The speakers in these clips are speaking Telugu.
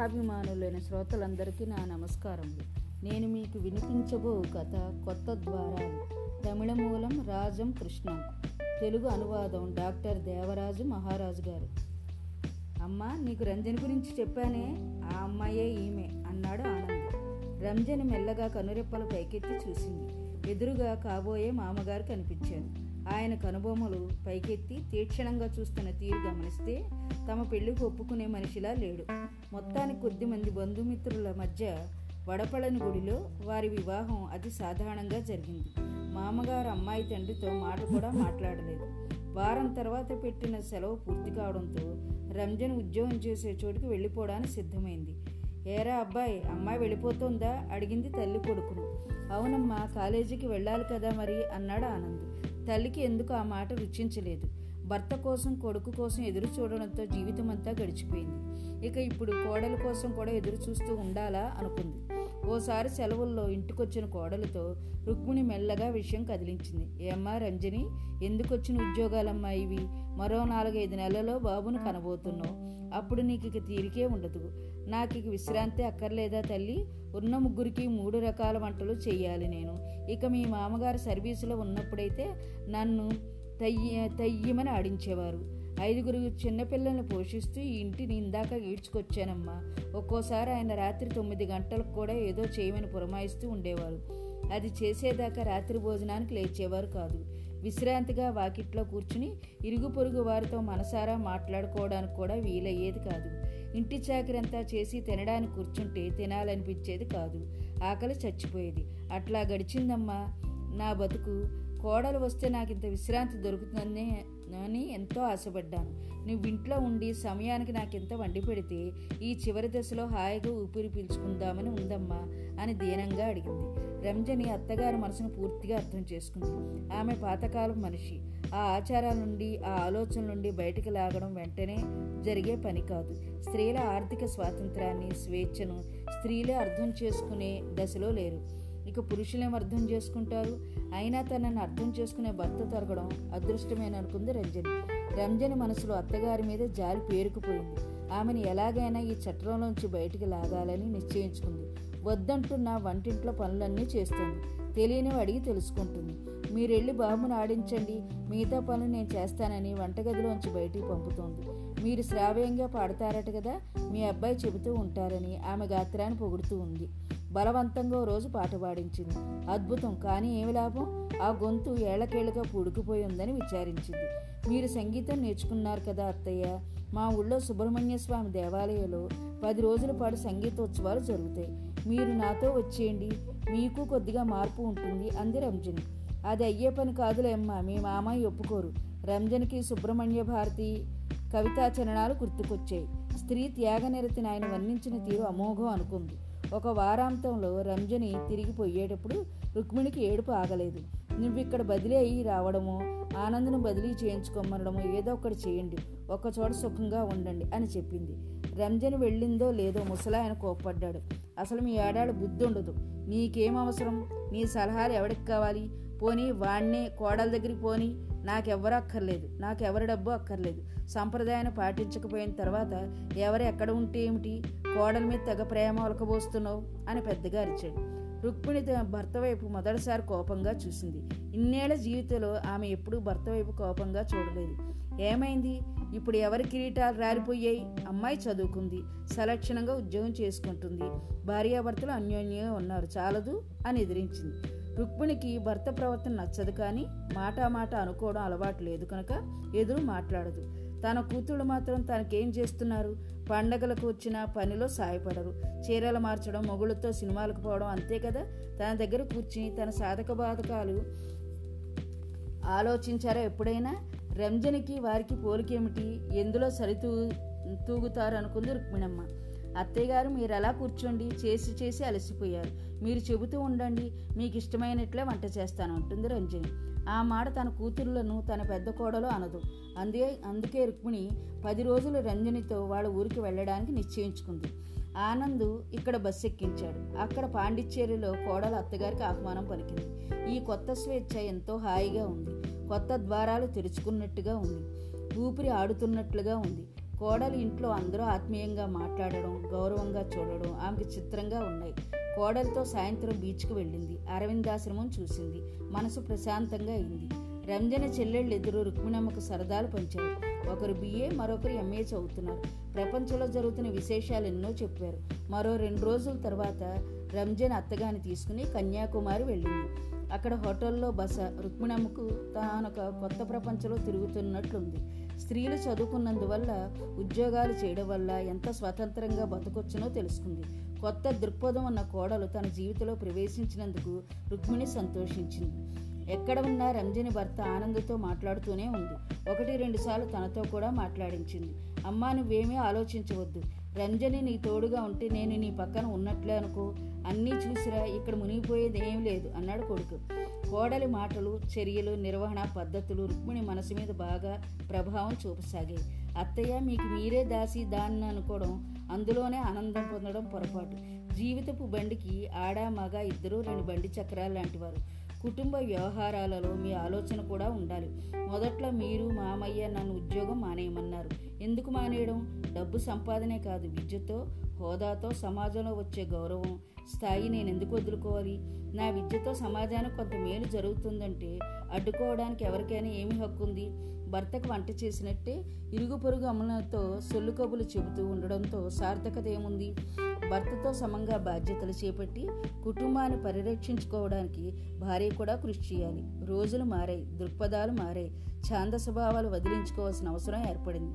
కథాభిమానులైన శ్రోతలందరికీ నా నమస్కారములు నేను మీకు వినిపించబో కథ కొత్త ద్వారా. తమిళ మూలం రాజం కృష్ణ. తెలుగు అనువాదం డాక్టర్ దేవరాజు మహారాజు గారు. అమ్మ నీకు రంజన్ గురించి చెప్పానే? ఆ అమ్మాయే ఈమె అన్నాడు ఆనంద్. రంజన్ మెల్లగా కనురెప్పలు పైకెత్తి చూసింది. ఎదురుగా కాబోయే మామగారు కనిపించారు. ఆయన కనుబొమ్మలు పైకెత్తి తీక్షణంగా చూస్తున్న తీరు గమనిస్తే తమ పెళ్ళికి ఒప్పుకునే మనిషిలా లేడు. మొత్తానికి కొద్దిమంది బంధుమిత్రుల మధ్య వడపళని గుడిలో వారి వివాహం అతి సాధారణంగా జరిగింది. మామగారు అమ్మాయి తండ్రితో మాట కూడా మాట్లాడలేదు. వారం తర్వాత పెట్టిన సెలవు పూర్తి కావడంతో రంజన్ ఉద్యోగం చేసే చోటుకి వెళ్ళిపోవడానికి సిద్ధమైంది. ఏరా అబ్బాయి అమ్మాయి వెళ్ళిపోతుందా? అడిగింది తల్లి కొడుకును. అవునమ్మా కాలేజీకి వెళ్ళాలి కదా మరి అన్నాడు ఆనంద్. తల్లికి ఎందుకు ఆ మాట రుచించలేదు. భర్త కోసం కొడుకు కోసం ఎదురు చూడడంతో జీవితం అంతా గడిచిపోయింది. ఇక ఇప్పుడు కోడల కోసం కూడా ఎదురు చూస్తూ ఉండాలా అనుకుంది. ఓసారి సెలవుల్లో ఇంటికొచ్చిన కోడలతో రుక్మిణి మెల్లగా విషయం కదిలించింది. ఏమ్మా రంజని ఎందుకొచ్చిన ఉద్యోగాలమ్మా ఇవి? మరో నాలుగైదు నెలల్లో బాబును కనబోతున్నావు. అప్పుడు నీకు ఇక తీరికే ఉండదు. నాకు ఇక విశ్రాంతి అక్కర్లేదా తల్లి? ఉన్న ముగ్గురికి మూడు రకాల వంటలు చేయాలి నేను. ఇక మీ మామగారు సర్వీసులో ఉన్నప్పుడైతే నన్ను తయ్య తయ్యమని ఆడించేవారు. ఐదుగురు చిన్నపిల్లల్ని పోషిస్తూ ఈ ఇంటిని ఇందాక ఈడ్చుకొచ్చానమ్మా. ఒక్కోసారి ఆయన రాత్రి తొమ్మిది గంటలకు కూడా ఏదో చేయమని పురమాయిస్తూ ఉండేవారు. అది చేసేదాకా రాత్రి భోజనానికి లేచేవారు కాదు. విశ్రాంతిగా వాకిట్లో కూర్చుని ఇరుగు పొరుగు వారితో మనసారా మాట్లాడుకోవడానికి కూడా వీలయ్యేది కాదు. ఇంటి చాకరంతా చేసి తినడానికి కూర్చుంటే తినాలనిపించేది కాదు. ఆకలి చచ్చిపోయేది. అట్లా గడిచిందమ్మా. నా బతుకు కోడలు వస్తే నాకు ఇంత విశ్రాంతి దొరుకుతుందని అని ఎంతో ఆశపడ్డాను. నువ్వు ఇంట్లో ఉండి సమయానికి నాకు ఎంత వండి పెడితే ఈ చివరి దశలో హాయిగా ఊపిరి పీల్చుకుందామని ఉందమ్మా అని దీనంగా అడిగింది. రంజని అత్తగారి మనసును పూర్తిగా అర్థం చేసుకుంది. ఆమె పాతకాలం మనిషి. ఆ ఆచారాల నుండి ఆ ఆలోచన నుండి బయటకు లాగడం వెంటనే జరిగే పని కాదు. స్త్రీల ఆర్థిక స్వాతంత్రాన్ని స్వేచ్ఛను స్త్రీలే అర్థం చేసుకునే దశలో లేరు. ఇక పురుషులేం అర్థం చేసుకుంటారు? అయినా తనని అర్థం చేసుకునే భర్త దొరకడం అదృష్టమేననుకుంది రంజని. రంజని మనసులో అత్తగారి మీద జారి పేరుకుపోయింది. ఆమెను ఎలాగైనా ఈ చట్రంలోంచి బయటికి లాగాలని నిశ్చయించుకుంది. వద్దంటున్న వంటింట్లో పనులన్నీ చేస్తుంది. తెలియనివి అడిగి తెలుసుకుంటుంది. మీరెళ్ళి బాబును ఆడించండి. మిగతా పనులు నేను చేస్తానని వంటగదిలోంచి బయటికి పంపుతోంది. మీరు శ్రావ్యంగా పాడతారట కదా? మీ అబ్బాయి చెబుతూ ఉంటారని ఆమె గాత్రాన్ని పొగుడుతూ ఉంది. బలవంతంగా రోజు పాట పాడించింది. అద్భుతం కానీ ఏమి లాభం? ఆ గొంతు ఏళ్ళకేళ్ళగా పూడుకుపోయి ఉందని విచారించింది. మీరు సంగీతం నేర్చుకున్నారు కదా అత్తయ్య? మా ఊళ్ళో సుబ్రహ్మణ్య స్వామి దేవాలయంలో పది రోజుల పాటు సంగీతోత్సవాలు జరుగుతాయి. మీరు నాతో వచ్చేయండి. మీకు కొద్దిగా మార్పు ఉంటుంది అంది రంజని. అది అయ్యే పని కాదులేమ్మా మీ మామయ్య ఒప్పుకోరు. రంజన్కి సుబ్రహ్మణ్య భారతి కవితా చరణాలు గుర్తుకొచ్చాయి. స్త్రీ త్యాగనిరతిని ఆయన వర్ణించిన తీరు అమోఘం అనుకుంది. ఒక వారాంతంలో రంజని తిరిగి పోయేటప్పుడు రుక్మిణికి ఏడుపు ఆగలేదు. నువ్వు ఇక్కడ బదిలీ అయ్యి రావడము ఆనందను బదిలీ చేయించుకోమనడము ఏదో ఒకటి చేయండి. చోట సుఖంగా ఉండండి అని చెప్పింది. రంజని వెళ్ళిందో లేదో ముసలాయన కోప్పడ్డాడు. అసలు మీ ఏడాడు బుద్ధి ఉండదు. నీకేం అవసరం? నీ సలహాలు ఎవరికి కావాలి? పోనీ వాణ్ణే కోడల దగ్గరికి పోనీ. నాకెవ్వరు అక్కర్లేదు నాకెవరి డబ్బు అక్కర్లేదు. సంప్రదాయాన్ని పాటించకపోయిన తర్వాత ఎవరు ఎక్కడ ఉంటే ఏమిటి? కోడల మీద తెగ ప్రేమ ఒలకబోస్తున్నావు? అని పెద్దగా అరిచాడు. రుక్మిణి భర్త వైపు మొదటిసారి కోపంగా చూసింది. ఇన్నేళ్ళ జీవితంలో ఆమె ఎప్పుడూ భర్త వైపు కోపంగా చూడలేదు. ఏమైంది? ఇప్పుడు ఎవరి కిరీటాలు రాలిపోయాయి? అమ్మాయి చదువుకుంది సలక్షణంగా ఉద్యోగం చేసుకుంటుంది. భార్యాభర్తలు అన్యోన్యంగా ఉన్నారు. చాలదు? అని ఎదిరించింది. రుక్మిణికి భర్త ప్రవర్తన నచ్చదు కానీ మాట మాట అనుకోవడం అలవాటు లేదు కనుక ఎదురు మాట్లాడదు. తన కూతుళ్ళు మాత్రం తనకేం చేస్తున్నారు? పండగలకు వచ్చిన పనిలో సాయపడరు. చీరలు మార్చడం మొగుళ్ళతో సినిమాలకు పోవడం అంతే కదా? తన దగ్గర కూర్చుని తన సాధక బాధకాలు ఆలోచించారా ఎప్పుడైనా? రంజనికి వారికి పోలికేమిటి? ఎందులో సరితూ తూగుతారు అనుకుంది రుక్మిణమ్మ. అత్తయ్య గారు మీరు అలా కూర్చోండి. చేసి చేసి అలసిపోయారు. మీరు చెబుతూ ఉండండి మీకు ఇష్టమైనట్లే వంట చేస్తాను అంటుంది రంజని. ఆ మాట తన కూతుర్లను తన పెద్ద కోడలు అనదు. అందుకే అందుకే రుక్మిణి పది రోజులు రంజనితో వాళ్ళ ఊరికి వెళ్ళడానికి నిశ్చయించుకుంది. ఆనంద్ ఇక్కడ బస్సు ఎక్కించాడు అక్కడ పాండిచ్చేరిలో కోడలు అత్తగారికి ఆహ్వానం పలికింది. ఈ కొత్త స్వేచ్ఛ ఎంతో హాయిగా ఉంది. కొత్త ద్వారాలు తెరుచుకున్నట్టుగా ఉంది. ఊపిరి ఆడుతున్నట్లుగా ఉంది. కోడలు ఇంట్లో అందరూ ఆత్మీయంగా మాట్లాడడం గౌరవంగా చూడడం ఆమెకి చిత్రంగా ఉన్నాయి. కోడలతో సాయంత్రం బీచ్కు వెళ్ళింది. అరవిందాశ్రమం చూసింది. మనసు ప్రశాంతంగా అయింది. రంజన చెల్లెళ్ళు ఇద్దరు రుక్మిణమ్మకు సరదాలు పంచారు. ఒకరు బిఏ మరొకరు ఎంఏ చదువుతున్నారు. ప్రపంచంలో జరుగుతున్న విశేషాలు ఎన్నో చెప్పారు. మరో రెండు రోజుల తర్వాత రంజన్ అత్తగాని తీసుకుని కన్యాకుమారి వెళ్ళింది. అక్కడ హోటల్లో బస రుక్మిణమ్మకు తానొక కొత్త ప్రపంచంలో తిరుగుతున్నట్లుంది. స్త్రీలు చదువుకున్నందువల్ల ఉద్యోగాలు చేయడం వల్ల ఎంత స్వతంత్రంగా బతకొచ్చునో తెలుసుకుంది. కొత్త దృక్పథం ఉన్న కోడలు తన జీవితంలో ప్రవేశించినందుకు రుక్మిణి సంతోషించింది. ఎక్కడ ఉన్నా రంజని భర్త ఆనందతో మాట్లాడుతూనే ఉంది. ఒకటి రెండు సార్లు తనతో కూడా మాట్లాడించింది. అమ్మా నువ్వేమీ ఆలోచించవద్దు. రంజని నీ తోడుగా ఉంటే నేను నీ పక్కన ఉన్నట్లే అనుకో. అన్నీ చూసిరా ఇక్కడ మునిగిపోయేది ఏం లేదు అన్నాడు కొడుకు. కోడలి మాటలు చర్యలు నిర్వహణ పద్ధతులు రుక్మిణి మనసు మీద బాగా ప్రభావం చూపసాగాయి. అత్తయ్య మీకు మీరే దాసి దాన్ని అనుకోవడం అందులోనే ఆనందం పొందడం పొరపాటు. జీవితపు బండికి ఆడ మగ ఇద్దరు రెండు బండి చక్రాలు లాంటివారు. కుటుంబ వ్యవహారాలలో మీ ఆలోచన కూడా ఉండాలి. మొదట్లో మీరు మామయ్య నన్ను ఉద్యోగం మానేయమన్నారు. ఎందుకు మానేయడం? డబ్బు సంపాదనే కాదు విద్యతో హోదాతో సమాజంలో వచ్చే గౌరవం స్థాయి నేను ఎందుకు వదులుకోవాలి? నా విద్యతో సమాజానికి కొంత మేలు జరుగుతుందంటే అడ్డుకోవడానికి ఎవరికైనా ఏమి హక్కు ఉంది? భర్తకు వంట చేసినట్టే ఇరుగు పొరుగు అమలతో సొల్లు కబులు చెబుతూ ఉండడంతో సార్థకత ఏముంది? భర్తతో సమంగా బాధ్యతలు చేపట్టి కుటుంబాన్ని పరిరక్షించుకోవడానికి భార్య కూడా కృషి చేయాలి. రోజులు మారాయి దృక్పథాలు మారాయి. ఛాంద స్వభావాలు వదిలించుకోవాల్సిన అవసరం ఏర్పడింది.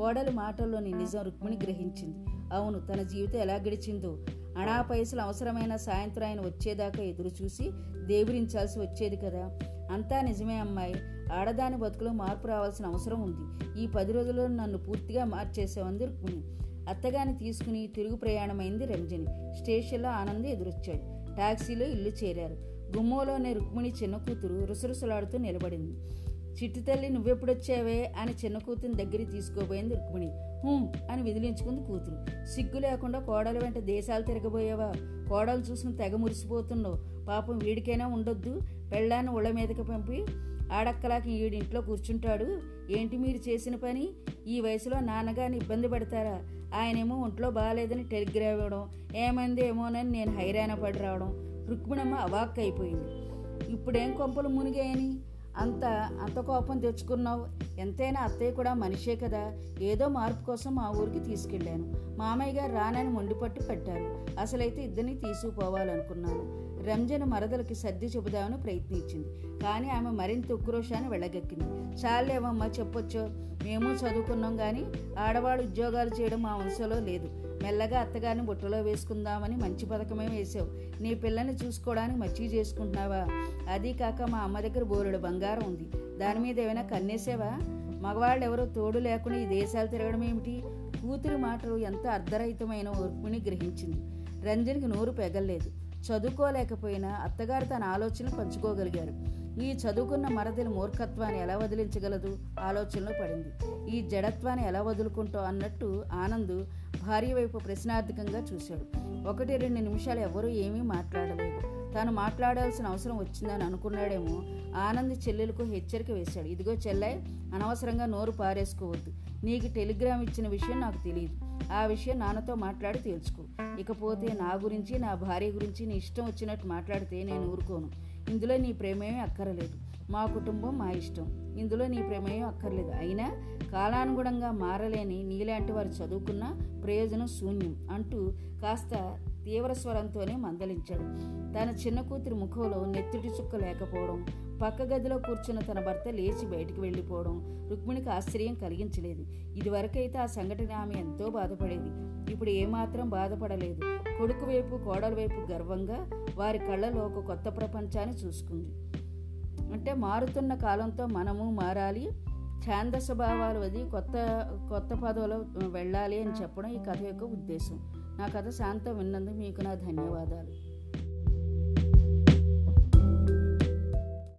కోడలి మాటల్లోని నిజం రుక్మిణి గ్రహించింది. అవును తన జీవితం ఎలా గడిచిందో. అణా పైసలు అవసరమైన సాయంత్రం ఆయన వచ్చేదాకా ఎదురు చూసి దేవురించాల్సి వచ్చేది కదా. అంతా నిజమే అమ్మాయి. ఆడదాని బతుకులో మార్పు రావాల్సిన అవసరం ఉంది. ఈ పది రోజుల్లో నన్ను పూర్తిగా మార్చేసేవంది రుక్మిణి. అత్తగాని తీసుకుని తిరుగు ప్రయాణమైంది రంజని. స్టేషన్లో ఆనంద్ ఎదురొచ్చాడు. టాక్సీలో ఇల్లు చేరారు. గుమ్మలోనే రుక్మిణి చిన్న కూతురు రుసరుసలాడుతూ నిలబడింది. చిట్టి తల్లి నువ్వెప్పుడొచ్చావే? అని చిన్న కూతురిని దగ్గరికి తీసుకోబోయింది రుక్మిణి. హూ అని విదిలించుకుంది కూతురు. సిగ్గు లేకుండా కోడల వెంట దేశాలు తిరగబోయావా? కోడలు చూసిన తెగ మురిసిపోతున్నావు పాపం వీడికైనా ఉండొద్దు. పెళ్ళాన్ని ఒళ్ళ మీదకి పంపి ఆడక్కలాకి ఈడింట్లో కూర్చుంటాడు. ఏంటి మీరు చేసిన పని? ఈ వయసులో నాన్నగారిని ఇబ్బంది పడతారా? ఆయనేమో ఒంట్లో బాగాలేదని టెలిగ్రామ్ ఇవ్వడం ఏమైంది ఏమోనని నేను హైరాణ పడి రావడం. రుక్మిణమ్మ అవాక్ అయిపోయింది ఇప్పుడేం కొంపలు మునిగాయని? అంత అంత కోపం తెచ్చుకున్నావు. ఎంతైనా అత్తయ్య కూడా మనిషే కదా. ఏదో మార్పు కోసం మా ఊరికి తీసుకెళ్ళాను. మామయ్య గారు రానని మొండిపట్టు పెట్టారు. అసలైతే ఇద్దరిని తీసుకుపోవాలనుకున్నాను. రంజన్ మరదలకి సర్ది చెబుదామని ప్రయత్నించింది. కానీ ఆమె మరింత ఉక్రోషాన్ని వెళ్ళగక్కింది చాలేవమ్మా చెప్పొచ్చో? మేము చదువుకున్నాం కానీ ఆడవాళ్ళు ఉద్యోగాలు చేయడం మా వంశంలో లేదు. మెల్లగా అత్తగారిని బుట్టలో వేసుకుందామని మంచి పథకమే వేసావు నీ పిల్లల్ని చూసుకోవడానికి మచ్చి చేసుకుంటున్నావా? అది కాక మా అమ్మ దగ్గర బోరుడు బంగారం ఉంది. దాని మీద ఏమైనా కన్నేసావా? మగవాళ్ళు ఎవరో తోడు లేకుండా ఈ దేశాలు తిరగడం ఏమిటి? కూతురి మాటలు ఎంత అర్ధరహితమైన ఓర్పుని గ్రహించింది. రంజన్కి నోరు పెగల్లేదు. చదువుకోలేకపోయినా అత్తగారు తన ఆలోచనలు పంచుకోగలిగారు. ఈ చదువుకున్న మరదలి మూర్ఖత్వాన్ని ఎలా వదిలించగలదు? ఆలోచనలో పడింది. ఈ జడత్వాన్ని ఎలా వదులుకుంటావు అన్నట్టు ఆనంద్ భార్య వైపు ప్రశ్నార్థకంగా చూశాడు. ఒకటి రెండు నిమిషాలు ఎవరూ ఏమీ మాట్లాడలేదు. తాను మాట్లాడాల్సిన అవసరం వచ్చిందని అనుకున్నాడేమో. ఆనంద్ చెల్లెలకు హెచ్చరిక వేశాడు. ఇదిగో చెల్లై అనవసరంగా నోరు పారేసుకోవద్దు. నీకు టెలిగ్రామ్ ఇచ్చిన విషయం నాకు తెలియదు. ఆ విషయం నాన్నతో మాట్లాడి తేల్చుకో. ఇకపోతే నా గురించి నా భార్య గురించి నీ ఇష్టం వచ్చినట్టు మాట్లాడితే నేను ఊరుకోను. ఇందులో నీ ప్రేమేమీ అక్కరలేదు. మా కుటుంబం మా ఇష్టం. ఇందులో నీ ప్రమేయం అక్కర్లేదు. అయినా కాలానుగుణంగా మారలేని నీలాంటి వారు చదువుకున్న ప్రయోజనం శూన్యం అంటూ కాస్త తీవ్ర స్వరంతోనే మందలించాడు. తన చిన్న కూతురి ముఖంలో నెత్తిటి చుక్క లేకపోవడం పక్క గదిలో కూర్చున్న తన భర్త లేచి బయటికి వెళ్ళిపోవడం రుక్మిణికి ఆశ్చర్యం కలిగించలేదు. ఇదివరకైతే ఆ సంఘటన ఆమె ఎంతో బాధపడేది. ఇప్పుడు ఏమాత్రం బాధపడలేదు. కొడుకు వైపు కోడల వైపు గర్వంగా వారి కళ్ళలో ఒక కొత్త ప్రపంచాన్ని చూసుకుంది. అంటే మారుతున్న కాలంతో మనము మారాలి. ఛాంద స్వభావాలు అది కొత్త కొత్త పదవిలో వెళ్ళాలి అని చెప్పడం ఈ కథ యొక్క ఉద్దేశం. నా కథ శాంతం విన్నందుకు మీకు నా ధన్యవాదాలు.